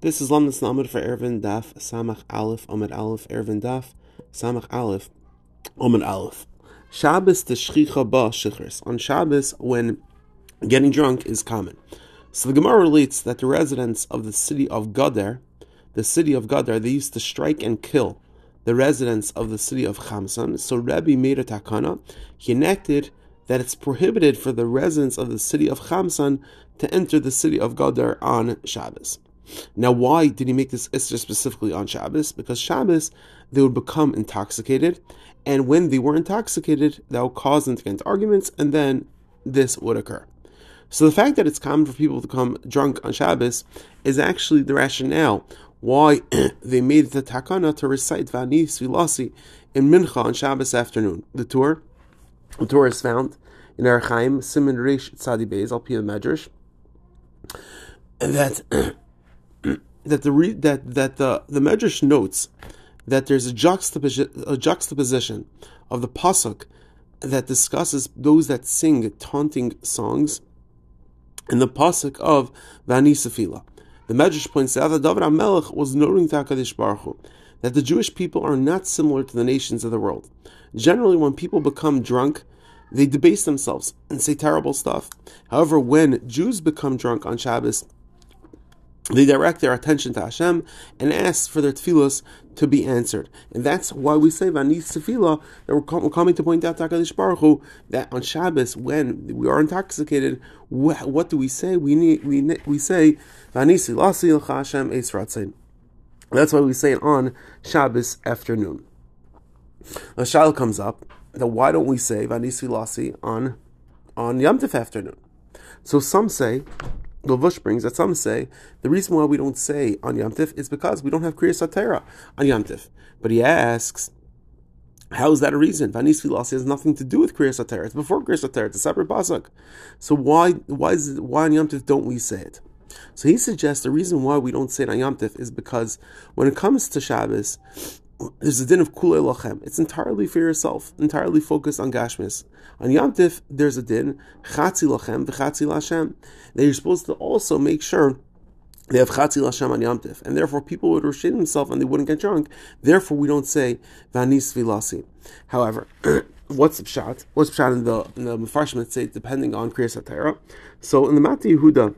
This is Lamdas Namud for Eruvin Daf Samach Aleph Omid Aleph Eruvin Daf Samach Aleph Omid Aleph. Shabbos the Shchicha Ba Shichris. On Shabbos, when getting drunk is common. So the Gemara relates that the residents of the city of Gadar, the city of Gadar, they used to strike and kill the residents of the city of Chamsan. So Rebbe made a takana. He enacted that it's prohibited for the residents of the city of Chamsan to enter the city of Gadar on Shabbos. Now, why did he make this Isser specifically on Shabbos? Because Shabbos, they would become intoxicated, and when they were intoxicated, that would cause them to get into arguments, and then this would occur. So the fact that it's common for people to come drunk on Shabbos is actually the rationale why they made the takana to recite Vani Svilasi in Mincha on Shabbos afternoon. The Tur, the Tur is found in Orach Chaim Siman Reish Tzadi Beis Al Medrash, that that the re, that that the the Medrash notes that there's a juxtaposition, a juxtaposition of the pasuk that discusses those that sing taunting songs, and the pasuk of Vani Sefila. The Medrash points out that David HaMelech was noting to HaKadosh Baruch Hu, that the Jewish people are not similar to the nations of the world. Generally, when people become drunk, they debase themselves and say terrible stuff. However, when Jews become drunk on Shabbos, they direct their attention to Hashem and ask for their tefillos to be answered. And that's why we say Vanis Tefillah, that we're coming to point out to HaKadosh Baruch Hu, that on Shabbos, when we are intoxicated, what, what do we say? We need, we, we say Vanis Ilasi Hashem Eis That's why we say it on Shabbos afternoon. A shal comes up that why don't we say Vanis Ilasi on on Yom Tov afternoon? So some say Lavush brings that some say the reason why we don't say on Yom Tif is because we don't have Kriyas Torah on Yom Tif. But he asks, how is that a reason? Vanis Filasi has nothing to do with Kriyas Torah. It's before Kriyas Torah. It's a separate pasuk. So why why is it, why on Yom Tif don't we say it? So he suggests the reason why we don't say it on Yom Tif is because when it comes to Shabbos, there's a din of kulei lachem. It's entirely for yourself, entirely focused on gashmis. On Yom there's a din chatzi lachem v'chatzi lashem. That you're supposed to also make sure they have chatzi lashem on Yom and therefore people would restrain themselves and they wouldn't get drunk. Therefore, we don't say vanis vilasi. However. what's the pshat? What's the pshat in the in the Mefarshim say depending on Kriyas Satira? So in the Mateh Yehuda,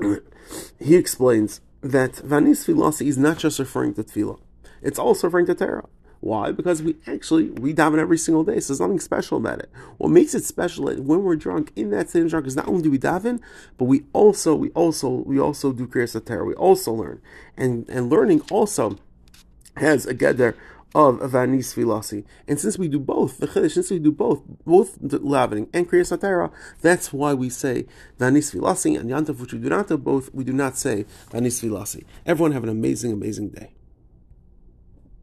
he explains that Vanis Filasi is not just referring to Tefillah it's also referring to Torah. Why? Because we actually we daven every single day. So there's nothing special about it. What makes it special is when we're drunk in that state of drunk is not only do we daven, but we also we also we also do kriyas Torah. We also learn, and and learning also has a gather of Vanis Vilasi. And since we do both, the Chiddush, since we do both, both Lavening and Kriyas Torah, that's why we say Vanis Vilasi and Yantav, which we do not do both, we do not say Vanis Vilasi. Everyone have an amazing, amazing day.